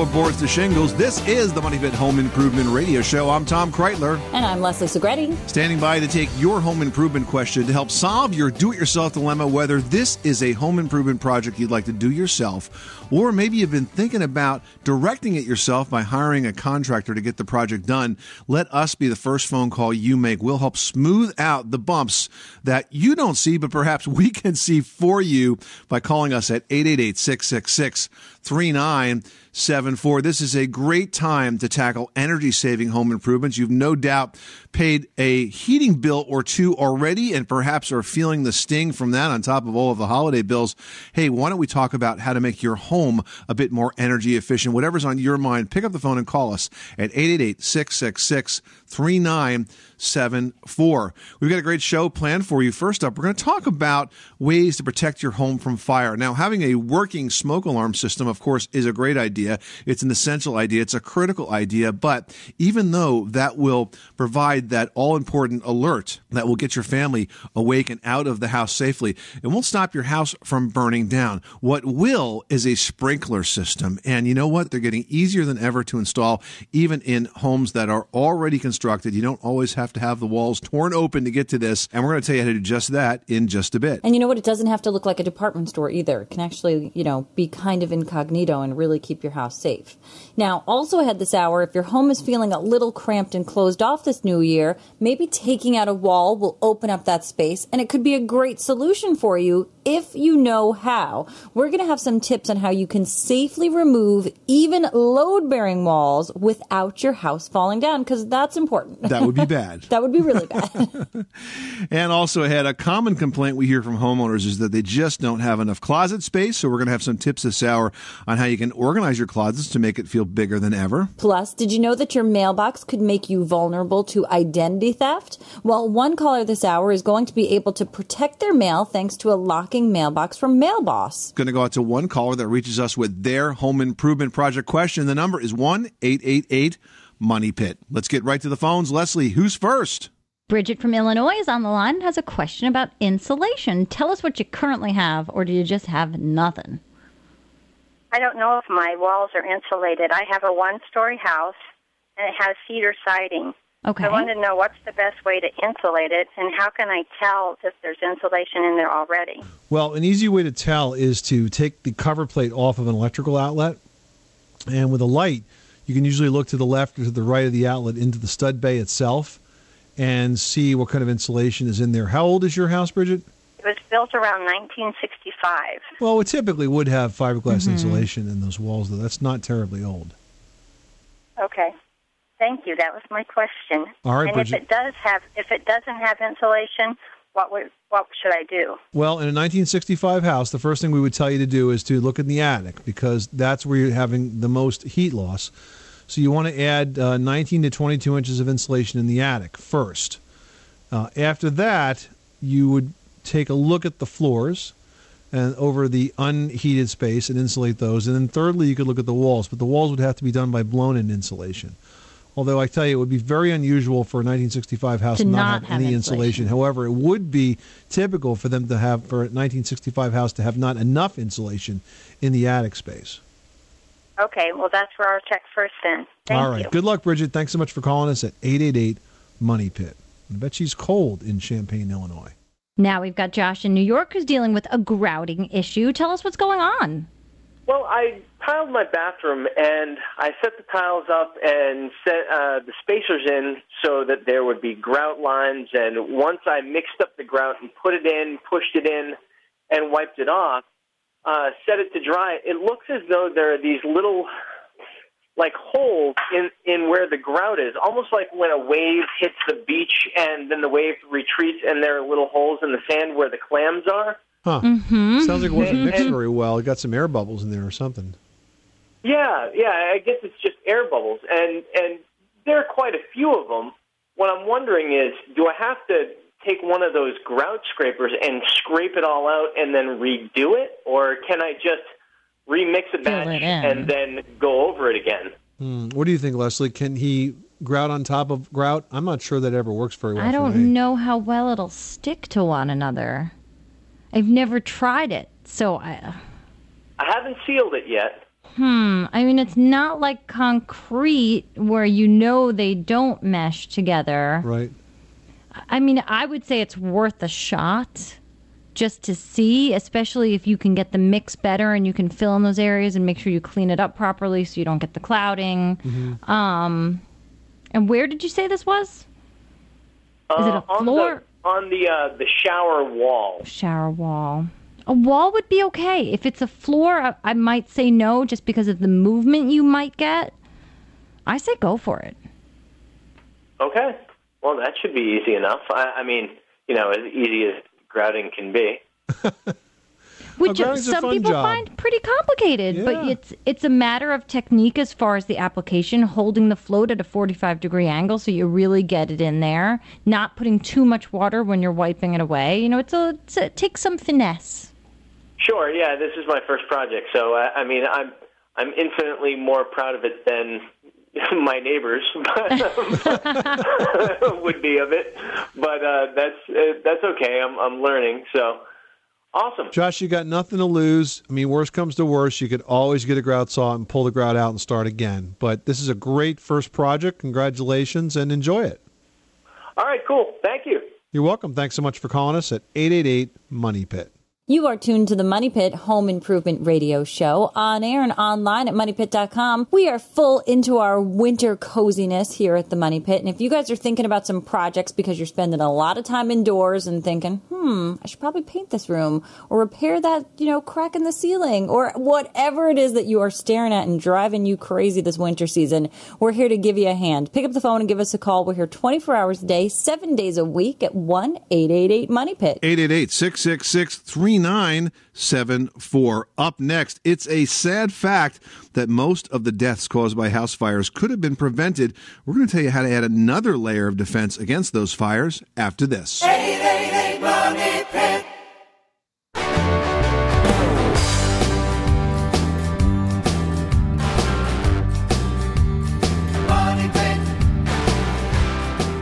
Floorboards to shingles, this is the Money Pit Home Improvement Radio Show. I'm Tom Kraeutler, And I'm Leslie Segrete. standing by to take your home improvement question to help solve your do it yourself dilemma, whether this is a home improvement project you'd like to do yourself, or maybe you've been thinking about directing it yourself by hiring a contractor to get the project done. Let us be the first phone call you make. We'll help smooth out the bumps that you don't see, but perhaps we can see for you by calling us at 888 666 3974. This is a great time to tackle energy saving home improvements. You've no doubt paid a heating bill or two already and perhaps are feeling the sting from that on top of all of the holiday bills. Hey, why don't we talk about how to make your home a bit more energy efficient? Whatever's on your mind, pick up the phone and call us at 888 666 3974. We've got a great show planned for you. First up, we're going to talk about ways to protect your home from fire. Now, having a working smoke alarm system, of course, is a great idea. It's an essential idea. It's a critical idea. But even though that will provide that all important alert that will get your family awake and out of the house safely, it won't stop your house from burning down. What will is a sprinkler system. And you know what? They're getting easier than ever to install, even in homes that are already constructed. You don't always have to have the walls torn open to get to this. And we're going to tell you how to do just that in just a bit. And you know what? It doesn't have to look like a department store either. It can actually, you know, be kind of incognito and really keep your house safe. Now, also ahead this hour, if your home is feeling a little cramped and closed off this new year, maybe taking out a wall will open up that space and it could be a great solution for you if you know how. We're going to have some tips on how you can safely remove even load bearing walls without your house falling down because that's important. That would be bad. that would be really bad. And also ahead, a common complaint we hear from homeowners is that they just don't have enough closet space. So we're going to have some tips this hour on how you can organize your closets to make it feel bigger than ever. Plus, did you know that your mailbox could make you vulnerable to identity theft? Well, one caller this hour is going to be able to protect their mail thanks to a locking mailbox from Mailboss. Going to go out to one caller that reaches us with their home improvement project question. The number is 1 888 Money Pit. Let's get right to the phones. Leslie, who's first? Bridget from Illinois is on the line and has a question about insulation. Tell us what you currently have, or do you just have nothing? I don't know if my walls are insulated. I have a one story house and it has cedar siding. Okay. I wanted to know what's the best way to insulate it and how can I tell if there's insulation in there already? Well, an easy way to tell is to take the cover plate off of an electrical outlet, and with a light, you can usually look to the left or to the right of the outlet into the stud bay itself and see what kind of insulation is in there. How old is your house, Bridget? It was built around 1965. Well, it typically would have fiberglass Mhm. insulation in those walls, though. That's not terribly old. Okay. Thank you. That was my question. All right, and Bridget. if it does have if it doesn't have insulation, what would what should I do? Well, in a 1965 house, the first thing we would tell you to do is to look in the attic because that's where you're having the most heat loss. So you want to add uh, 19 to 22 inches of insulation in the attic first. Uh, after that, you would take a look at the floors and over the unheated space and insulate those. And then thirdly, you could look at the walls, but the walls would have to be done by blown-in insulation. Although I tell you, it would be very unusual for a 1965 house To to not not have, have any insulation. insulation. However, it would be typical for them to have for a 1965 house to have not enough insulation in the attic space. Okay, well that's where I'll check first then. Thank All right. you. Good luck, Bridget. Thanks so much for calling us at 888 Money Pit. I bet she's cold in Champaign, Illinois. Now we've got Josh in New York who's dealing with a grouting issue. Tell us what's going on. Well, I tiled my bathroom and I set the tiles up and set uh, the spacers in so that there would be grout lines. And once I mixed up the grout and put it in, pushed it in, and wiped it off, uh, set it to dry, it looks as though there are these little like holes in in where the grout is, almost like when a wave hits the beach and then the wave retreats, and there are little holes in the sand where the clams are. Huh. Mm-hmm. Sounds like it wasn't mixed very well. It got some air bubbles in there or something. Yeah, yeah. I guess it's just air bubbles, and and there are quite a few of them. What I'm wondering is, do I have to take one of those grout scrapers and scrape it all out and then redo it, or can I just remix a batch it in. and then go over it again? Hmm. What do you think, Leslie? Can he grout on top of grout? I'm not sure that ever works very well. I for don't me. know how well it'll stick to one another. I've never tried it, so I. I haven't sealed it yet. Hmm. I mean, it's not like concrete where you know they don't mesh together. Right. I mean, I would say it's worth a shot just to see, especially if you can get the mix better and you can fill in those areas and make sure you clean it up properly so you don't get the clouding. Mm-hmm. Um, and where did you say this was? Is it a Uh, on floor? the on the uh, the shower wall? Shower wall. A wall would be okay. If it's a floor, I, I might say no just because of the movement you might get. I say go for it. Okay. Well, that should be easy enough. I, I mean, you know, as easy as grouting can be. Which some people job. find pretty complicated, but it's it's a matter of technique as far as the application, holding the float at a 45 degree angle so you really get it in there, not putting too much water when you're wiping it away. You know, it's a, it's a it takes some finesse. Sure. Yeah, this is my first project, so I, I mean, I'm I'm infinitely more proud of it than my neighbors would be of it. But uh, that's uh, that's okay. I'm I'm learning. So awesome. Josh, you got nothing to lose. I mean, worst comes to worst, you could always get a grout saw and pull the grout out and start again. But this is a great first project. Congratulations and enjoy it. All right. Cool. Thank you. You're welcome. Thanks so much for calling us at 888 Money Pit. You are tuned to the Money Pit Home Improvement Radio Show on air and online at moneypit.com. We are full into our winter coziness here at the Money Pit. And if you guys are thinking about some projects because you're spending a lot of time indoors and thinking, hmm, I should probably paint this room or repair that, you know, crack in the ceiling or whatever it is that you are staring at and driving you crazy this winter season, we're here to give you a hand. Pick up the phone and give us a call. We're here 24 hours a day, seven days a week at 1 888 Money Pit. 888 666 3974. Up next, it's a sad fact that most of the deaths caused by house fires could have been prevented. We're going to tell you how to add another layer of defense against those fires after this. 888 Money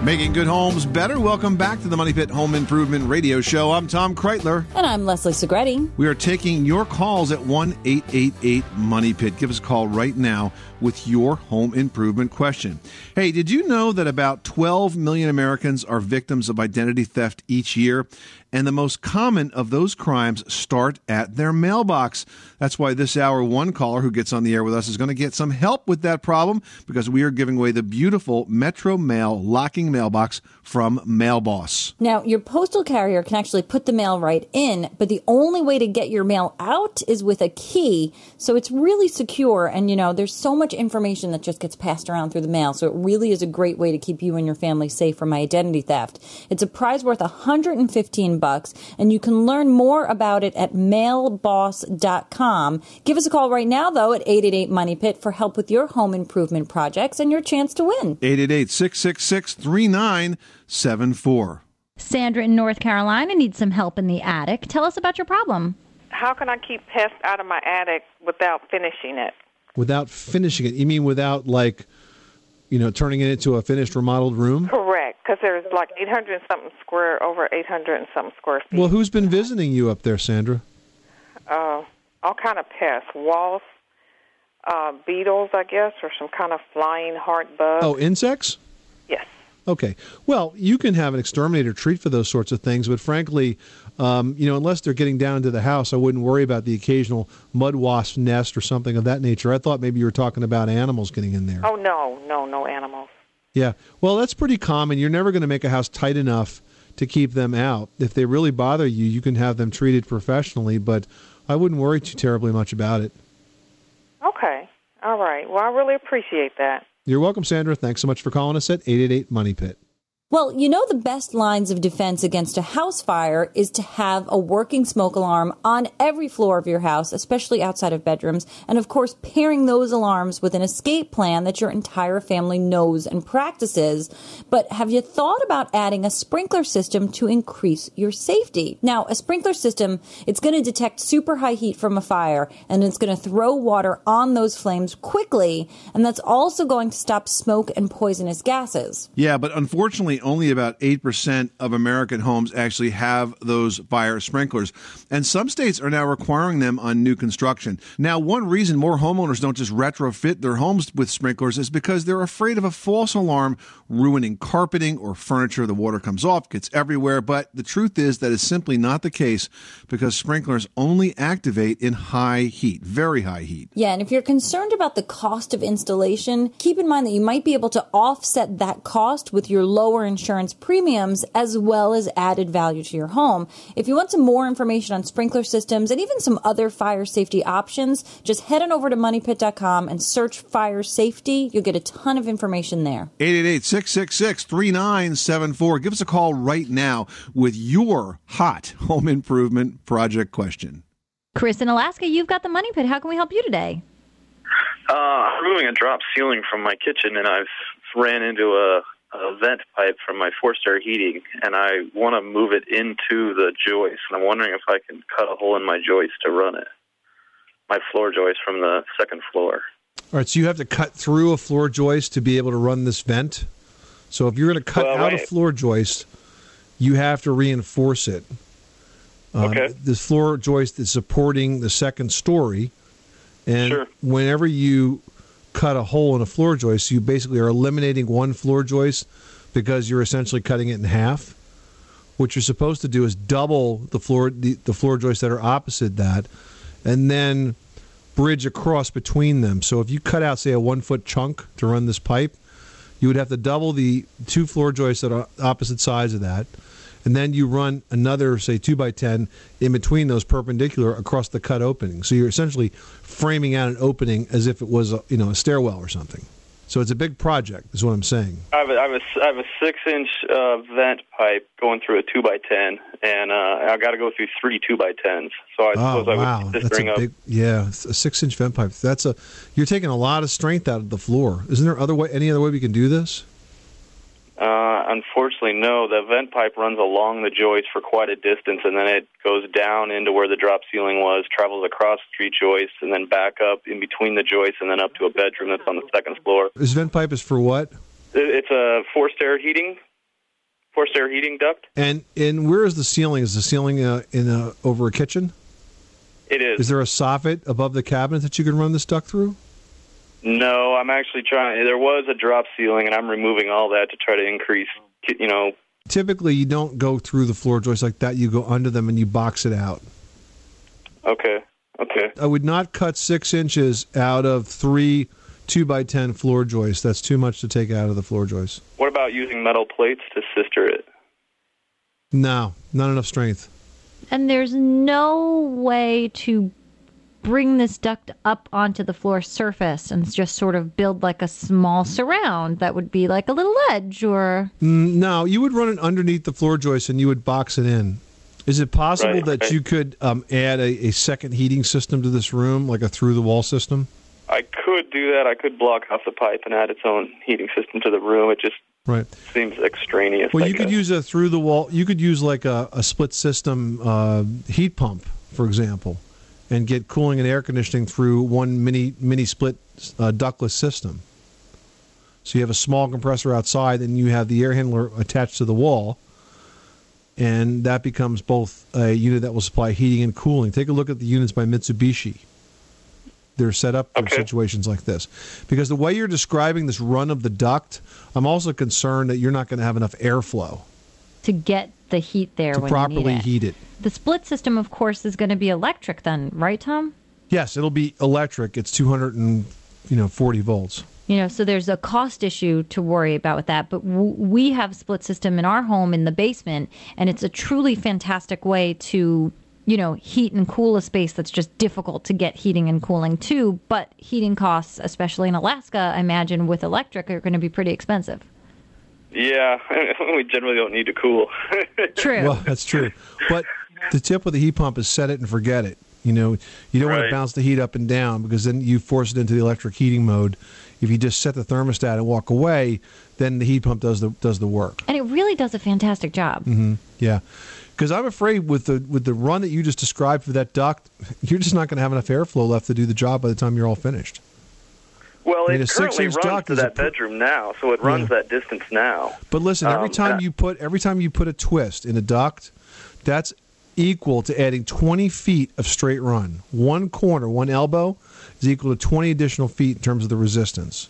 Making good homes better. Welcome back to the Money Pit Home Improvement Radio Show. I'm Tom Kraeutler. And I'm Leslie Segrete. We are taking your calls at 1 888 Money Pit. Give us a call right now with your home improvement question. Hey, did you know that about 12 million Americans are victims of identity theft each year? And the most common of those crimes start at their mailbox. That's why this hour, one caller who gets on the air with us is going to get some help with that problem because we are giving away the beautiful Metro Mail locking mailbox from Mailboss. Now, your postal carrier can actually put the mail right in, but the only way to get your mail out is with a key. So it's really secure. And, you know, there's so much information that just gets passed around through the mail. So it really is a great way to keep you and your family safe from identity theft. It's a prize worth 115 bucks, and you can learn more about it at mailboss.com. Give us a call right now, though, at 888 Money Pit for help with your home improvement projects and your chance to win. 888 666 3974. Sandra in North Carolina needs some help in the attic. Tell us about your problem. How can I keep pests out of my attic without finishing it? Without finishing it. You mean without, like, you know, turning it into a finished remodeled room? Correct, because there's like 800 and something square, over 800 and something square feet. Well, who's been visiting you up there, Sandra? Uh, all kind of pests, wasps, uh, beetles, I guess, or some kind of flying heart bug. Oh, insects? Yes. Okay. Well, you can have an exterminator treat for those sorts of things, but frankly, um, you know, unless they're getting down into the house, I wouldn't worry about the occasional mud wasp nest or something of that nature. I thought maybe you were talking about animals getting in there. Oh no, no, no animals. Yeah. Well, that's pretty common. You're never going to make a house tight enough to keep them out. If they really bother you, you can have them treated professionally, but I wouldn't worry too terribly much about it. Okay. All right. Well, I really appreciate that. You're welcome, Sandra. Thanks so much for calling us at 888 Money Pit. Well, you know, the best lines of defense against a house fire is to have a working smoke alarm on every floor of your house, especially outside of bedrooms. And of course, pairing those alarms with an escape plan that your entire family knows and practices. But have you thought about adding a sprinkler system to increase your safety? Now, a sprinkler system, it's going to detect super high heat from a fire and it's going to throw water on those flames quickly. And that's also going to stop smoke and poisonous gases. Yeah, but unfortunately, only about 8% of American homes actually have those fire sprinklers. And some states are now requiring them on new construction. Now, one reason more homeowners don't just retrofit their homes with sprinklers is because they're afraid of a false alarm ruining carpeting or furniture. The water comes off, gets everywhere. But the truth is that is simply not the case because sprinklers only activate in high heat, very high heat. Yeah, and if you're concerned about the cost of installation, keep in mind that you might be able to offset that cost with your lower insurance premiums as well as added value to your home. If you want some more information on sprinkler systems and even some other fire safety options, just head on over to moneypit.com and search fire safety. You'll get a ton of information there. 888 666 3974. Give us a call right now with your hot home improvement project question. Chris in Alaska, you've got the money pit. How can we help you today? Uh, I'm removing a drop ceiling from my kitchen, and I've ran into a, a vent pipe from my forced air heating, and I want to move it into the joist. And I'm wondering if I can cut a hole in my joist to run it, my floor joist from the second floor. All right, so you have to cut through a floor joist to be able to run this vent. So if you're going to cut Well, out a floor joist, you have to reinforce it. Um, Okay. This floor joist is supporting the second story, and Sure. whenever you cut a hole in a floor joist, you basically are eliminating one floor joist because you're essentially cutting it in half. What you're supposed to do is double the floor the, the floor joists that are opposite that, and then bridge across between them. So if you cut out, say, a one foot chunk to run this pipe, you would have to double the two floor joists that are opposite sides of that, and then you run another, say, two by ten in between those perpendicular across the cut opening. So you're essentially framing out an opening as if it was, a, you know, a stairwell or something. So it's a big project, is what I'm saying. I have a, I have a, I have a six inch uh, vent pipe going through a two by ten, and uh, I got to go through three two by tens. So I Oh suppose I wow, would just that's bring a up. big yeah, a six inch vent pipe. That's a you're taking a lot of strength out of the floor. Isn't there other way any other way we can do this? Uh, unfortunately, no. The vent pipe runs along the joist for quite a distance, and then it goes down into where the drop ceiling was, travels across three joists, and then back up in between the joists, and then up to a bedroom that's on the second floor. This vent pipe is for what? It's a forced air heating, forced air heating duct. And and where is the ceiling? Is the ceiling uh, in a, over a kitchen? It is. Is there a soffit above the cabinet that you can run this duct through? No, I'm actually trying. There was a drop ceiling, and I'm removing all that to try to increase, you know, Typically, you don't go through the floor joists like that. You go under them and you box it out. Okay. Okay. I would not cut six inches out of three two by ten floor joists. That's too much to take out of the floor joists. What about using metal plates to sister it? No, not enough strength. And there's no way to bring this duct up onto the floor surface and just sort of build like a small surround that would be like a little ledge or Mm, No, you would run it underneath the floor joist and you would box it in. Is it possible Right, that right. you could um, add a, a second heating system to this room, like a through the wall system? I could do that. I could block off the pipe and add its own heating system to the room. It just Right. seems extraneous. Well, I you could use a through the wall. You could use like a, a split system uh, heat pump, for example, and get cooling and air conditioning through one mini mini split uh, ductless system. So you have a small compressor outside, and you have the air handler attached to the wall, and that becomes both a unit that will supply heating and cooling. Take a look at the units by Mitsubishi. They're set up for situations like this. Because the way you're describing this run of the duct, I'm also concerned that you're not going to have enough airflow to get the heat there to properly it. heat it. The split system, of course, is going to be electric then, right, Tom? Yes, it'll be electric. It's 200 and you know 40 volts. You know, so there's a cost issue to worry about with that. But w- we have split system in our home in the basement, and it's a truly fantastic way to, you know, heat and cool a space that's just difficult to get heating and cooling to. But heating costs, especially in Alaska, I imagine with electric, are going to be pretty expensive. Yeah, we generally don't need to cool. True. Well, that's true. But the tip with the heat pump is set it and forget it. You know, you don't want to bounce the heat up and down because then you force it into the electric heating mode. If you just set the thermostat and walk away, then the heat pump does the does the work. And it really does a fantastic job. hmm Yeah, because I'm afraid with the with the run that you just described for that duct, you're just not going to have enough airflow left to do the job by the time you're all finished. Well, I mean, it currently six-inch runs to is a that pr- bedroom now, so it runs Yeah. that distance now. But listen, every Um, time and you put every time you put a twist in a duct, that's equal to adding 20 feet of straight run. One corner, one elbow is equal to 20 additional feet in terms of the resistance.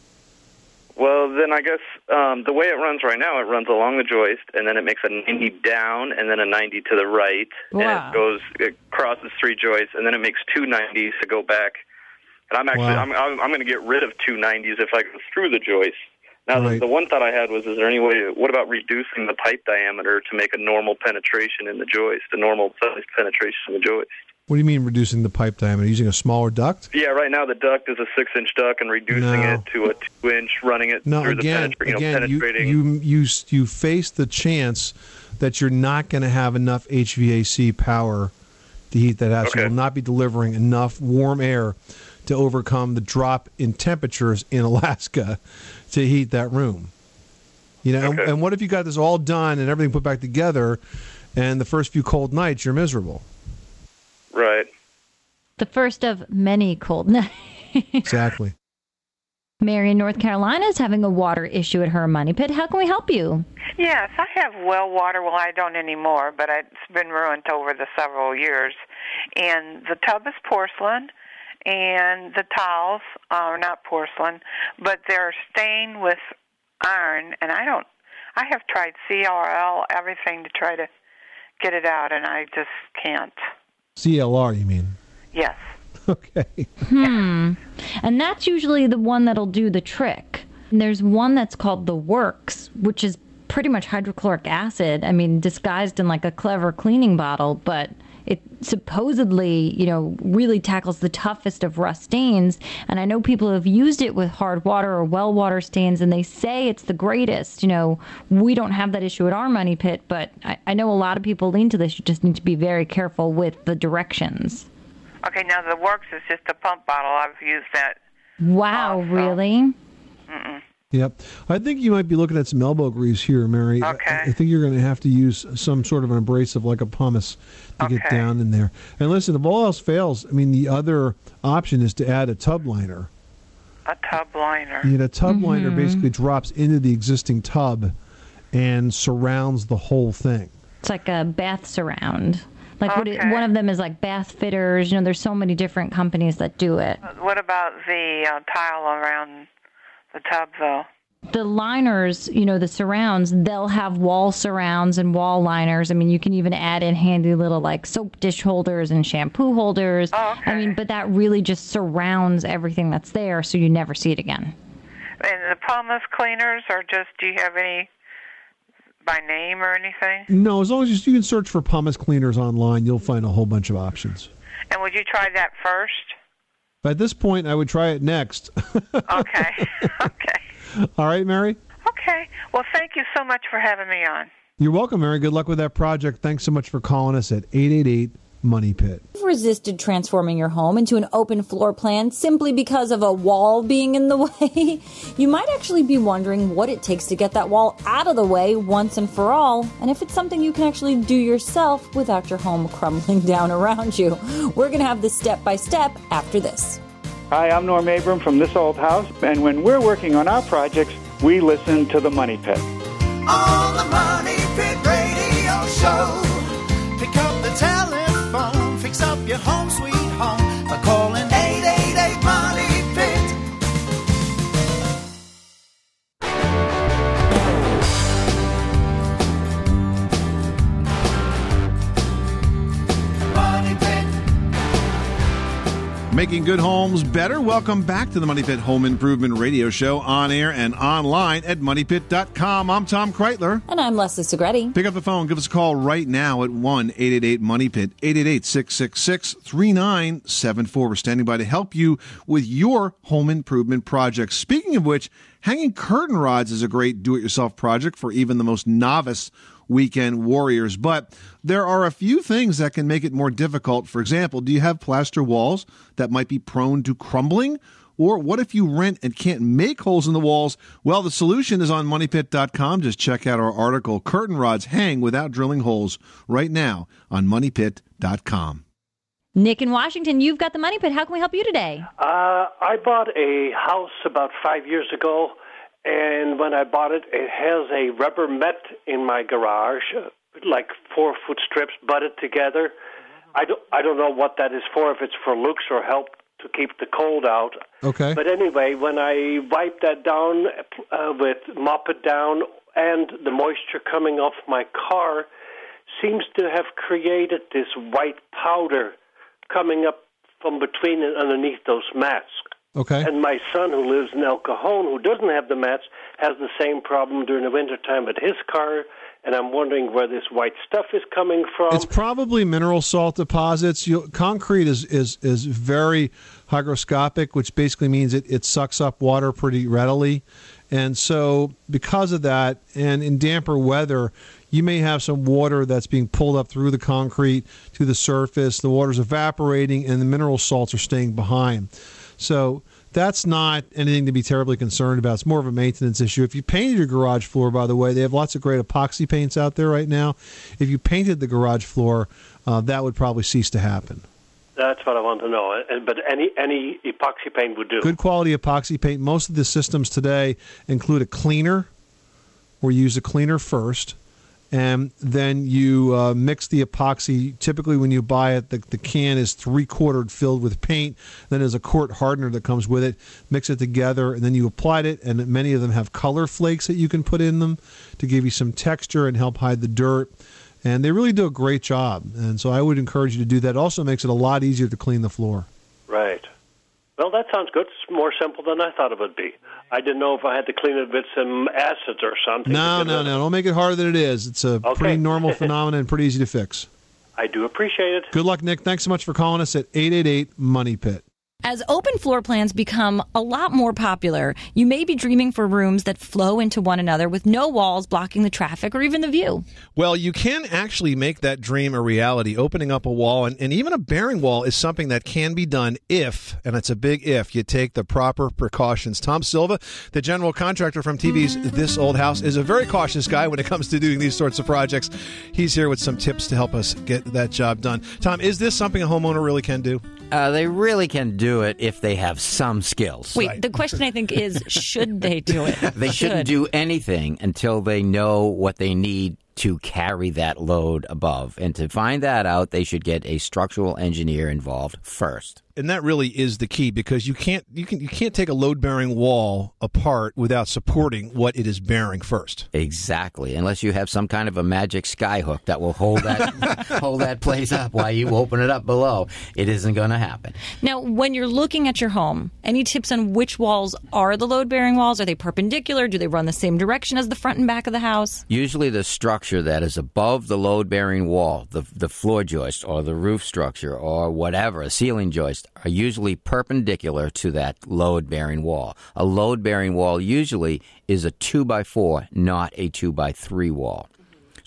Well, then I guess um, the way it runs right now, it runs along the joist, and then it makes a 90 down, and then a 90 to the right, Wow. and it goes, it crosses three joists, and then it makes two 90s to go back. And I'm actually, Wow. I'm, I'm, I'm going to get rid of two 90s if I go through the joist. Now, Right. the, the one thought I had was, is there any way? What about reducing the pipe diameter to make a normal penetration in the joist, a normal size penetration in the joist? What do you mean reducing the pipe diameter? Using a smaller duct? Yeah, right now the duct is a six-inch duct, and reducing No. it to a two-inch, running it No, through again, the penetra- you know, again, you, you you you face the chance that you're not going to have enough HVAC power to heat that house. You will not be delivering enough warm air to overcome the drop in temperatures in Alaska to heat that room. You know, and, and what if you got this all done and everything put back together, and the first few cold nights you're miserable? Right. The first of many cold nights. Exactly. Mary in North Carolina is having a water issue at her money pit. How can we help you? Yes, I have well water. Well, I don't anymore, but it's been ruined over the several years. And the tub is porcelain, and the towels are not porcelain, but they're stained with iron. And I don't. I have tried CRL, everything to try to get it out, and I just can't. CLR, you mean? Yes. Okay. Hmm. And that's usually the one that'll do the trick. And there's one that's called the Works, which is pretty much hydrochloric acid. I mean, disguised in like a clever cleaning bottle, but it supposedly, you know, really tackles the toughest of rust stains. And I know people have used it with hard water or well water stains, and they say it's the greatest. You know, we don't have that issue at our money pit, but I, I know a lot of people lean to this. You just need to be very careful with the directions. Okay, now the works is just a pump bottle. I've used that. Wow, really? Mm-mm. Yep. I think you might be looking at some elbow grease here, Mary. Okay. I, I think you're going to have to use some sort of an abrasive like a pumice to get down in there. And listen, if all else fails, I mean, the other option is to add a tub liner. A tub liner. You know, a tub liner Mhm. basically drops into the existing tub and surrounds the whole thing. It's like a bath surround. Like what it, one of them is like bath fitters. You know, there's so many different companies that do it. What about the uh, tile around the tub, though? The liners, you know, the surrounds, they'll have wall surrounds and wall liners. I mean, you can even add in handy little like soap dish holders and shampoo holders. Oh, I mean, but that really just surrounds everything that's there so you never see it again. And the pumice cleaners are just, do you have any by name or anything? No, as long as you, you can search for pumice cleaners online, you'll find a whole bunch of options. And would you try that first? At this point, I would try it next. Okay. All right, Mary? okay. Well, thank you so much for having me on. You're welcome, Mary. Good luck with that project. Thanks so much for calling us at 888 Money Pit. You've resisted transforming your home into an open floor plan simply because of a wall being in the way? You might actually be wondering what it takes to get that wall out of the way once and for all, and if it's something you can actually do yourself without your home crumbling down around you. We're going to have this step by step after this. Hi, I'm Norm Abram from This Old House, and when we're working on our projects, we listen to the Money Pit. On the Money Pit Radio Show. Up the telephone, Making good homes better. Welcome back to the Money Pit Home Improvement Radio Show on air and online at moneypit.com. I'm Tom Kraeutler. And I'm Leslie Segrete. Pick up the phone. Give us a call right now at 1 888 Money Pit, 888 666 3974. We're standing by to help you with your home improvement project. Speaking of which, hanging curtain rods is a great do it yourself project for even the most novice weekend warriors. But there are a few things that can make it more difficult. For example, do you have plaster walls that might be prone to crumbling? Or what if you rent and can't make holes in the walls? Well, the solution is on moneypit.com. Just check out our article, Curtain Rods Hang Without Drilling Holes, right now on moneypit.com. Nick in Washington, you've got the money pit. How can we help you today? Uh, I bought a house about five years ago, and when I bought it, it has a rubber mat in my garage, like four foot strips butted together. I don't, I don't know what that is for, if it's for looks or help to keep the cold out. Okay. But anyway, when I wipe that down uh, with mop it down, and the moisture coming off my car seems to have created this white powder coming up from between and underneath those mats. Okay. And my son, who lives in El Cajon, who doesn't have the mats, has the same problem during the wintertime with his car. And I'm wondering where this white stuff is coming from. It's probably mineral salt deposits. You, concrete is, is, is very hygroscopic, which basically means it, it sucks up water pretty readily. And so, because of that, and in damper weather, you may have some water that's being pulled up through the concrete to the surface. The water's evaporating, and the mineral salts are staying behind. So, that's not anything to be terribly concerned about. It's more of a maintenance issue. If you painted your garage floor, by the way, they have lots of great epoxy paints out there right now. If you painted the garage floor, uh, that would probably cease to happen. That's what I want to know. Uh, But any any epoxy paint would do. Good quality epoxy paint. Most of the systems today include a cleaner, where you use a cleaner first, and then you uh, mix the epoxy. Typically, when you buy it, the, the can is three quartered filled with paint. Then there's a quart hardener that comes with it. Mix it together, and then you applied it. And many of them have color flakes that you can put in them to give you some texture and help hide the dirt. And they really do a great job. And so I would encourage you to do that. It also makes it a lot easier to clean the floor. Right. Well, that sounds good. It's more simple than I thought it would be. I didn't know if I had to clean it with some acids or something. No, no, no. Don't make it harder than it is. It's a pretty normal phenomenon and pretty easy to fix. I do appreciate it. Good luck, Nick. Thanks so much for calling us at 888 Money Pit. As open floor plans become a lot more popular, you may be dreaming for rooms that flow into one another with no walls blocking the traffic or even the view. Well, you can actually make that dream a reality. Opening up a wall and, and even a bearing wall is something that can be done if, and it's a big if, you take the proper precautions. Tom Silva, the general contractor from TV's This Old House, is a very cautious guy when it comes to doing these sorts of projects. He's here with some tips to help us get that job done. Tom, is this something a homeowner really can do? Uh, they really can do it if they have some skills. Wait, the question I think is should they do it? They shouldn't do anything until they know what they need to carry that load above. And to find that out, they should get a structural engineer involved first. and that really is the key because you can't you can you can't take a load bearing wall apart without supporting what it is bearing first. Exactly, unless you have some kind of a magic sky hook that will hold that hold that place up while you open it up below. It isn't going to happen. Now, when you're looking at your home, any tips on which walls are the load bearing walls? Are they perpendicular? Do they run the same direction as the front and back of the house? Usually, the structure that is above the load bearing wall, the, the floor joist or the roof structure or whatever, a ceiling joist, are usually perpendicular to that load bearing wall. A load bearing wall usually is a 2 by 4 not a 2 by 3 wall.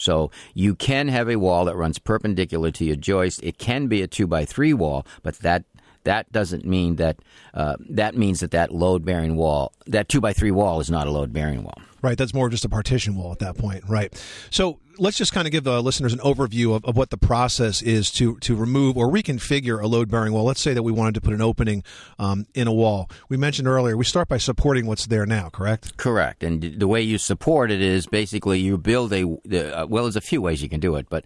So you can have a wall that runs perpendicular to your joist. It can be a 2 by 3 wall, but that that doesn't mean that uh, that means that that load bearing wall, that 2 by 3 wall is not a load bearing wall. Right, that's more just a partition wall at that point, right? So let's just kind of give the listeners an overview of, of what the process is to to remove or reconfigure a load bearing wall. Let's say that we wanted to put an opening um, in a wall. We mentioned earlier we start by supporting what's there now, correct? Correct. And the way you support it is basically you build a, uh, well, there's a few ways you can do it, but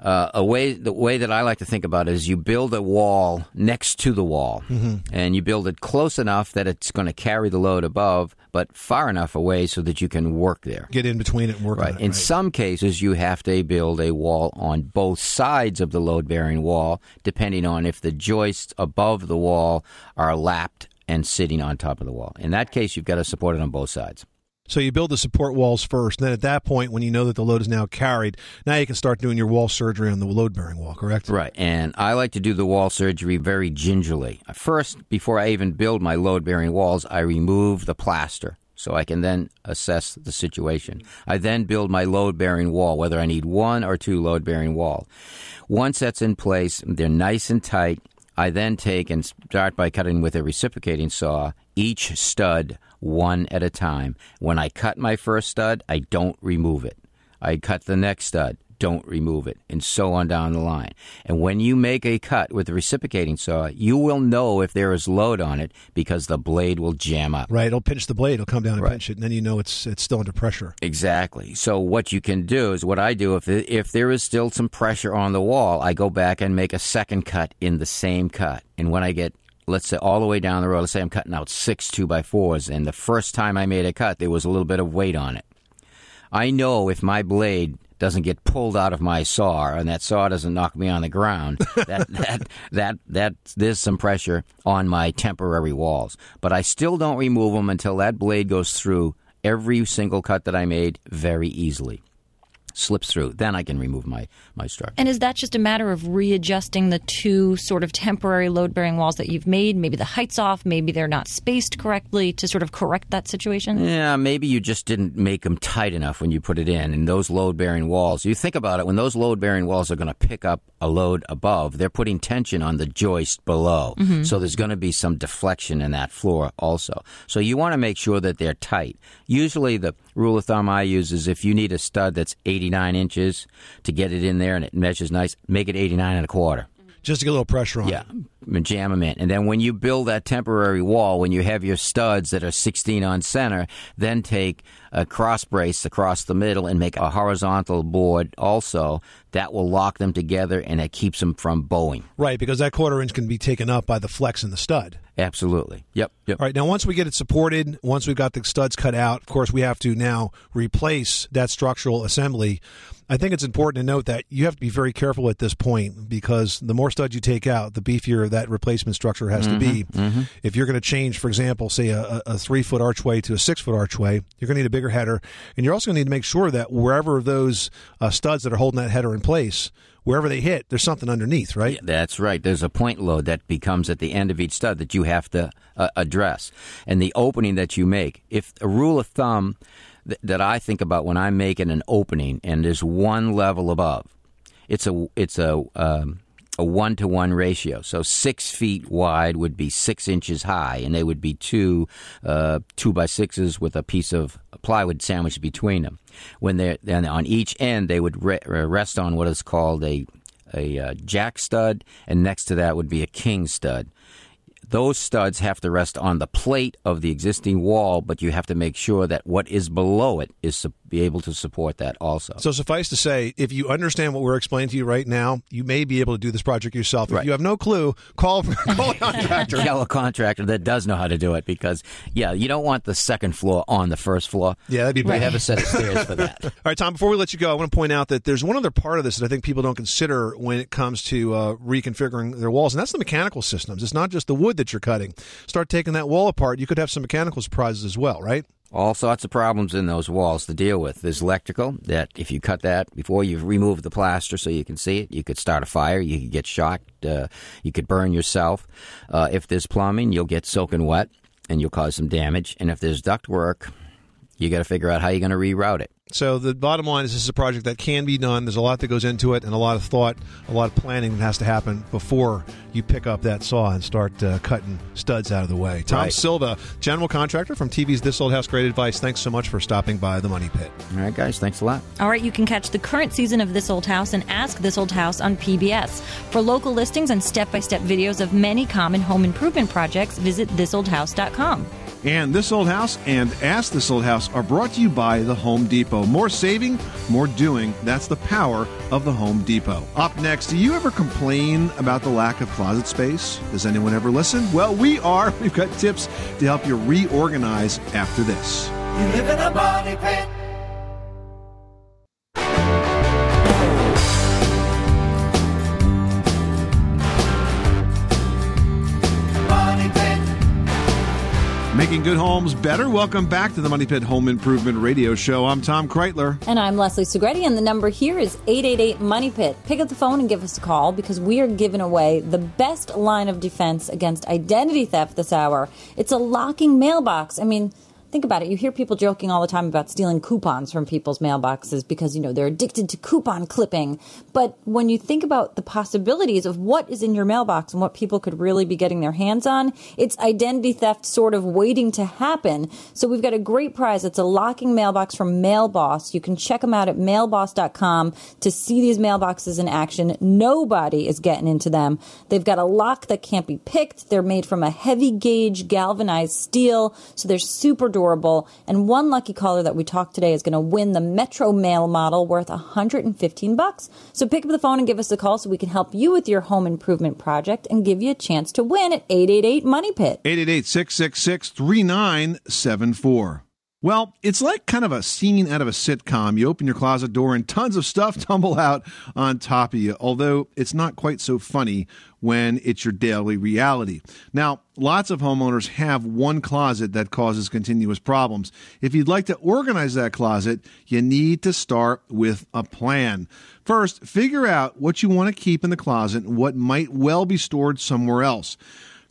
Uh, a way, the way that I like to think about it is you build a wall next to the wall, Mhm. and you build it close enough that it's going to carry the load above, but far enough away so that you can work there. Get in between it and work Right. it. In some cases, you have to build a wall on both sides of the load bearing wall, depending on if the joists above the wall are lapped and sitting on top of the wall. In that case, you've got to support it on both sides. So you build the support walls first. And then at that point, when you know that the load is now carried, now you can start doing your wall surgery on the load bearing wall, correct? Right. And I like to do the wall surgery very gingerly. First, before I even build my load bearing walls, I remove the plaster so I can then assess the situation. I then build my load bearing wall, whether I need one or two load bearing wall. Once that's in place, they're nice and tight. I then take and start by cutting with a reciprocating saw each stud one at a time. When I cut my first stud, I don't remove it. I cut the next stud, don't remove it, and so on down the line. And when you make a cut with the reciprocating saw, you will know if there is load on it because the blade will jam up. Right. It'll pinch the blade. It'll come down and Right. pinch it, and then you know it's it's still under pressure. Exactly. So what you can do is what I do if if there is still some pressure on the wall, I go back and make a second cut in the same cut. And when I get let's say all the way down the road, let's say I'm cutting out six two by fours, and the first time I made a cut, there was a little bit of weight on it. I know if my blade doesn't get pulled out of my saw and that saw doesn't knock me on the ground, that, that, that, that, there's some pressure on my temporary walls. But I still don't remove them until that blade goes through every single cut that I made very easily. Slips through. Then I can remove my, my structure. And is that just a matter of readjusting the two sort of temporary load bearing walls that you've made? Maybe the height's off, maybe they're not spaced correctly to sort of correct that situation? Yeah, maybe you just didn't make them tight enough when you put it in. And those load bearing walls, you think about it, when those load bearing walls are going to pick up a load above, they're putting tension on the joist below. Mhm. So there's going to be some deflection in that floor also. So you want to make sure that they're tight. Usually, the rule of thumb I use is if you need a stud that's 89 inches to get it in there and it measures nice, make it 89 and a quarter. Mm-hmm. Just to get a little pressure on Yeah, and jam them in. And then when you build that temporary wall, when you have your studs that are 16 on center, then take a cross brace across the middle and make a horizontal board also. That will lock them together and it keeps them from bowing. Right, because that quarter inch can be taken up by the flex in the stud. Absolutely. Yep. Yep. All right, now once we get it supported, once we've got the studs cut out, of course, we have to now replace that structural assembly. I think it's important to note that you have to be very careful at this point because the more studs you take out, the beefier that replacement structure has to be. Mhm, mhm. If you're going to change, for example, say a, a- three foot archway to a six foot archway, you're going to need a bigger header. And you're also going to need to make sure that wherever those uh, studs that are holding that header in place, wherever they hit, there's something underneath, right? That's right. There's a point load that becomes at the end of each stud that you have to uh, address. And the opening that you make, if a rule of thumb th- that I think about when I'm making an opening and there's one level above, it's a it's a um, a one to one ratio. So six feet wide would be six inches high, and they would be two uh, two by sixes with a piece of plywood sandwiched between them. When they're then on each end, they would re- uh, rest on what is called a a uh, jack stud, and next to that would be a king stud. Those studs have to rest on the plate of the existing wall, but you have to make sure that what is below it is su- be able to support that also. So suffice to say, if you understand what we're explaining to you right now, you may be able to do this project yourself. If Right. you have no clue, call call a contractor. Tell a contractor that does know how to do it because, yeah, you don't want the second floor on the first floor. Yeah, that'd be We bad. have a set of stairs for that. All right, Tom. Before we let you go, I want to point out that there's one other part of this that I think people don't consider when it comes to uh, reconfiguring their walls, and that's the mechanical systems. It's not just the wood that you're cutting. Start taking that wall apart. You could have some mechanical surprises as well, right? All sorts of problems in those walls to deal with. There's electrical, that if you cut that before you've removed the plaster so you can see it, you could start a fire, you could get shocked, uh, you could burn yourself. Uh, if there's plumbing, you'll get soaking wet and you'll cause some damage. And if there's duct work, you got to figure out how you're going to reroute it. So the bottom line is this is a project that can be done. There's a lot that goes into it, and a lot of thought, a lot of planning that has to happen before you pick up that saw and start uh, cutting studs out of the way. Tom Right. Silva, general contractor from TV's This Old House. Great advice. Thanks so much for stopping by the Money Pit. All right, guys. Thanks a lot. All right, you can catch the current season of This Old House and Ask This Old House on PBS. For local listings and step by step videos of many common home improvement projects, visit thisoldhouse.com. And This Old House and Ask This Old House are brought to you by the Home Depot. More saving, more doing. That's the power of the Home Depot. Up next, do you ever complain about the lack of closet space? Does anyone ever listen? Well, we are. We've got tips to help you reorganize after this. You live in a body pit. Making good homes better. Welcome back to the Money Pit Home Improvement Radio Show. I'm Tom Kraeutler. And I'm Leslie Segrete, and the number here is 888 Money Pit. Pick up the phone and give us a call because we are giving away the best line of defense against identity theft this hour. It's a locking mailbox. I mean, think about it. You hear people joking all the time about stealing coupons from people's mailboxes because, you know, they're addicted to coupon clipping. But when you think about the possibilities of what is in your mailbox and what people could really be getting their hands on, it's identity theft sort of waiting to happen. So we've got a great prize. It's a locking mailbox from Mailboss. You can check them out at mailboss.com to see these mailboxes in action. Nobody is getting into them. They've got a lock that can't be picked. They're made from a heavy gauge galvanized steel, so they're super durable. And one lucky caller that we talked today is going to win the Metro Mail model worth 115 bucks. So pick up the phone and give us a call so we can help you with your home improvement project and give you a chance to win at 888 Money Pit. 888 666 3974. Well, it's like kind of a scene out of a sitcom. You open your closet door and tons of stuff tumble out on top of you, although it's not quite so funny when it's your daily reality. Now, lots of homeowners have one closet that causes continuous problems. If you'd like to organize that closet, you need to start with a plan. First, figure out what you want to keep in the closet and what might well be stored somewhere else.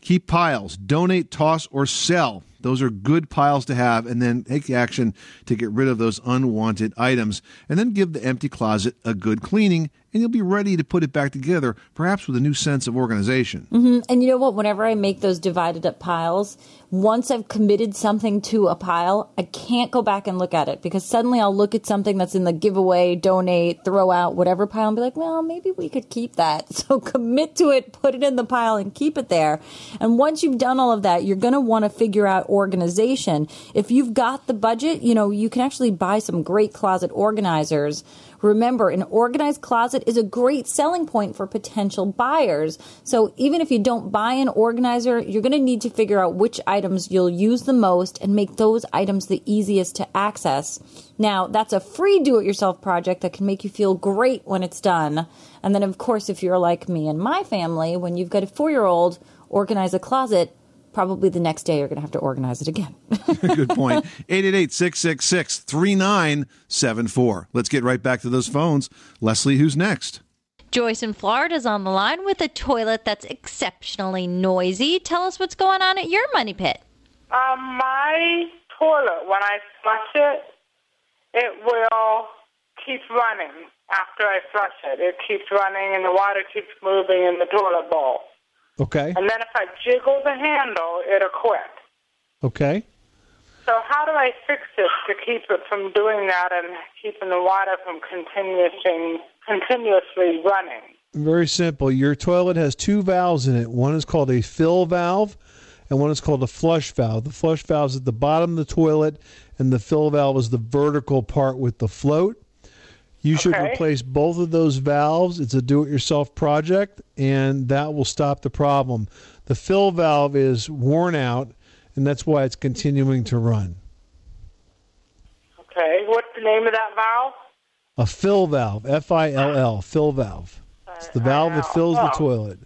Keep piles, donate, toss, or sell. Those are good piles to have, and then take action to get rid of those unwanted items. And then give the empty closet a good cleaning, and you'll be ready to put it back together, perhaps with a new sense of organization. hmm And you know what? Whenever I make those divided up piles, once I've committed something to a pile, I can't go back and look at it because suddenly I'll look at something that's in the giveaway, donate, throw out, whatever pile and be like, well, maybe we could keep that. So commit to it, put it in the pile and keep it there. And once you've done all of that, you're going to want to figure out organization. If you've got the budget, you know, you can actually buy some great closet organizers. Remember, an organized closet is a great selling point for potential buyers. So even if you don't buy an organizer, you're going to need to figure out which items you'll use the most and make those items the easiest to access. Now, that's a free do it yourself project that can make you feel great when it's done. And then, of course, if you're like me and my family, when you've got a four year old, organize a closet, probably the next day you're going to have to organize it again. Good point. 888 666 3974. Let's get right back to those phones. Leslie, who's next? Joyce in Florida is on the line with a toilet that's exceptionally noisy. Tell us what's going on at your money pit. Um, my toilet, when I flush it, it will keep running after I flush it. It keeps running and the water keeps moving in the toilet bowl. Okay. And then if I jiggle the handle, it'll quit. Okay. So how do I fix this to keep it from doing that and keeping the water from continuously, continuously running? Very simple. Your toilet has two valves in it. One is called a fill valve, and one is called a flush valve. The flush valve is at the bottom of the toilet, and the fill valve is the vertical part with the float. You should Okay. replace both of those valves. It's a do it yourself project, and that will stop the problem. The fill valve is worn out, and that's why it's continuing to run. Okay, what's the name of that valve? A fill valve, F I L L, fill valve. It's the valve that fills the toilet.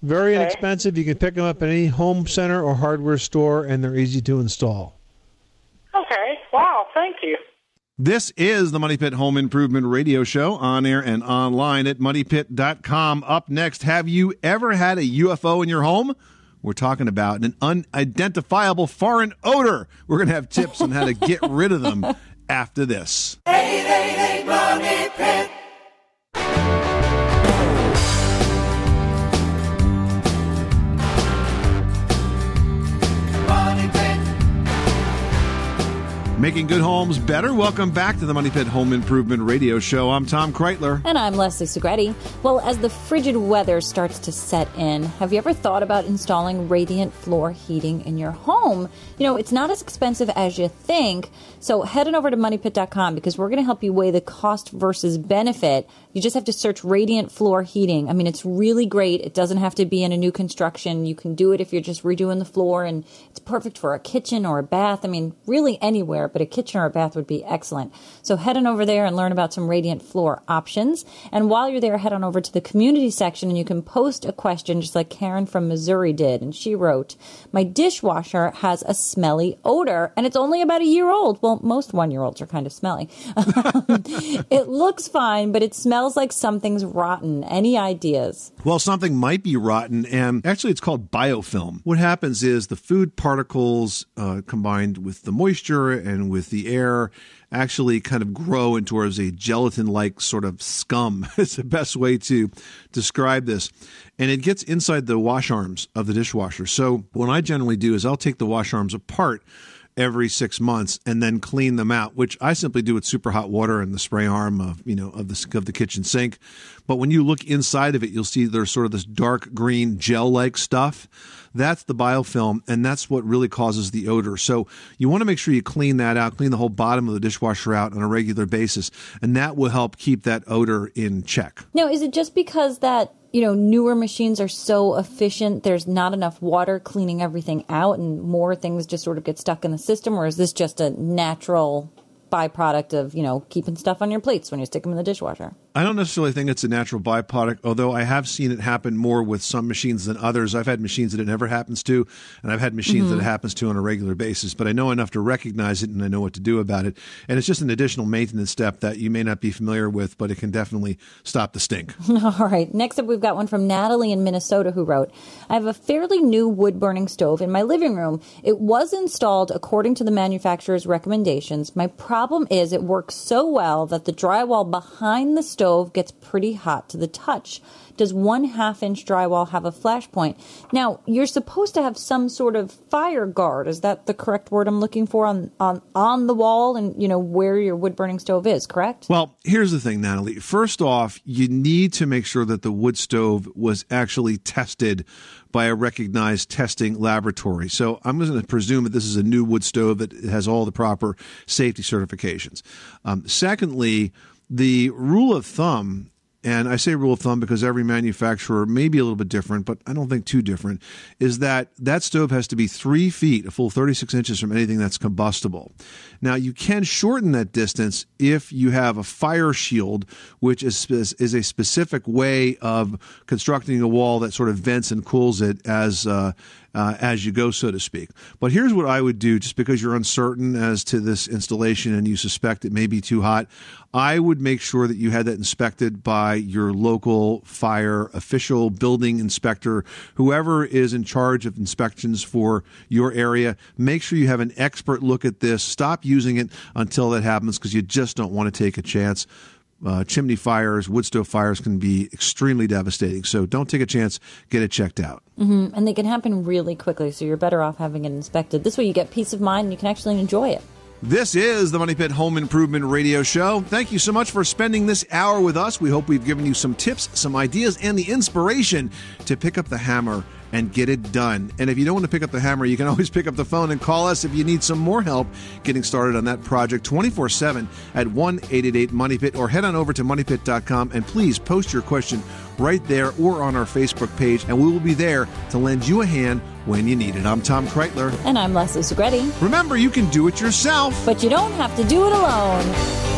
Very Okay. inexpensive. You can pick them up at any home center or hardware store, and they're easy to install. Okay, wow, thank you. This is the Money Pit Home Improvement Radio Show on air and online at moneypit.com. Up next, have you ever had a UFO in your home? We're talking about an unidentifiable foreign odor. We're going to have tips on how to get rid of them after this. 888 Money Pit. Making good homes better. Welcome back to the Money Pit Home Improvement Radio Show. I'm Tom Kraeutler. And I'm Leslie Segrete. Well, as the frigid weather starts to set in, have you ever thought about installing radiant floor heating in your home? You know, it's not as expensive as you think. So head on over to moneypit.com because we're going to help you weigh the cost versus benefit. You just have to search radiant floor heating. I mean, it's really great. It doesn't have to be in a new construction. You can do it if you're just redoing the floor, and it's perfect for a kitchen or a bath. I mean, really anywhere, but a kitchen or a bath would be excellent. So head on over there and learn about some radiant floor options. And while you're there, head on over to the community section and you can post a question just like Karen from Missouri did. And she wrote, My dishwasher has a smelly odor and it's only about a year old. Well, most one year olds are kind of smelly. it looks fine, but it smells like something's rotten. Any ideas? Well, something might be rotten, and actually, it's called biofilm. What happens is the food particles uh, combined with the moisture and with the air actually kind of grow into a gelatin like sort of scum. it's the best way to describe this. And it gets inside the wash arms of the dishwasher. So, what I generally do is I'll take the wash arms apart every six months and then clean them out, which I simply do with super hot water and the spray arm of you know of the of the kitchen sink. But when you look inside of it, you'll see there's sort of this dark green gel like stuff. That's the biofilm, and that's what really causes the odor. So you want to make sure you clean that out, clean the whole bottom of the dishwasher out on a regular basis, and that will help keep that odor in check. Now, is it just because that you know newer machines are so efficient there's not enough water cleaning everything out and more things just sort of get stuck in the system or is this just a natural byproduct of you know keeping stuff on your plates when you stick them in the dishwasher I don't necessarily think it's a natural byproduct, although I have seen it happen more with some machines than others. I've had machines that it never happens to, and I've had machines Mm-hmm. that it happens to on a regular basis. But I know enough to recognize it, and I know what to do about it. And it's just an additional maintenance step that you may not be familiar with, but it can definitely stop the stink. All right. Next up, we've got one from Natalie in Minnesota who wrote I have a fairly new wood burning stove in my living room. It was installed according to the manufacturer's recommendations. My problem is it works so well that the drywall behind the stove gets pretty hot to the touch. Does one half inch drywall have a flash point? Now, you're supposed to have some sort of fire guard. Is that the correct word I'm looking for on, on, on the wall and, you know, where your wood burning stove is, correct? Well, here's the thing, Natalie. First off, you need to make sure that the wood stove was actually tested by a recognized testing laboratory. So I'm going to presume that this is a new wood stove that has all the proper safety certifications. Um, secondly, the rule of thumb and I say rule of thumb because every manufacturer may be a little bit different, but I don't think too different, is that that stove has to be three feet, a full 36 inches from anything that's combustible. Now, you can shorten that distance if you have a fire shield, which is, is a specific way of constructing a wall that sort of vents and cools it as, uh, uh, as you go, so to speak. But here's what I would do just because you're uncertain as to this installation and you suspect it may be too hot. I would make sure that you had that inspected by your local fire official, building inspector, whoever is in charge of inspections for your area. Make sure you have an expert look at this. Stop using it until that happens because you just don't want to take a chance. Uh, chimney fires, wood stove fires can be extremely devastating. So don't take a chance. Get it checked out. hmm And they can happen really quickly, so you're better off having it inspected. This way, you get peace of mind and you can actually enjoy it. This is the Money Pit Home Improvement Radio Show. Thank you so much for spending this hour with us. We hope we've given you some tips, some ideas, and the inspiration to pick up the hammer and get it done. And if you don't want to pick up the hammer, you can always pick up the phone and call us if you need some more help getting started on that project 24 7 at 1 888 Money Pit or head on over to moneypit.com and please post your question right there or on our Facebook page, and we will be there to lend you a hand when you need it. I'm Tom Kraeutler. And I'm Leslie Segrete. Remember, you can do it yourself. But you don't have to do it alone.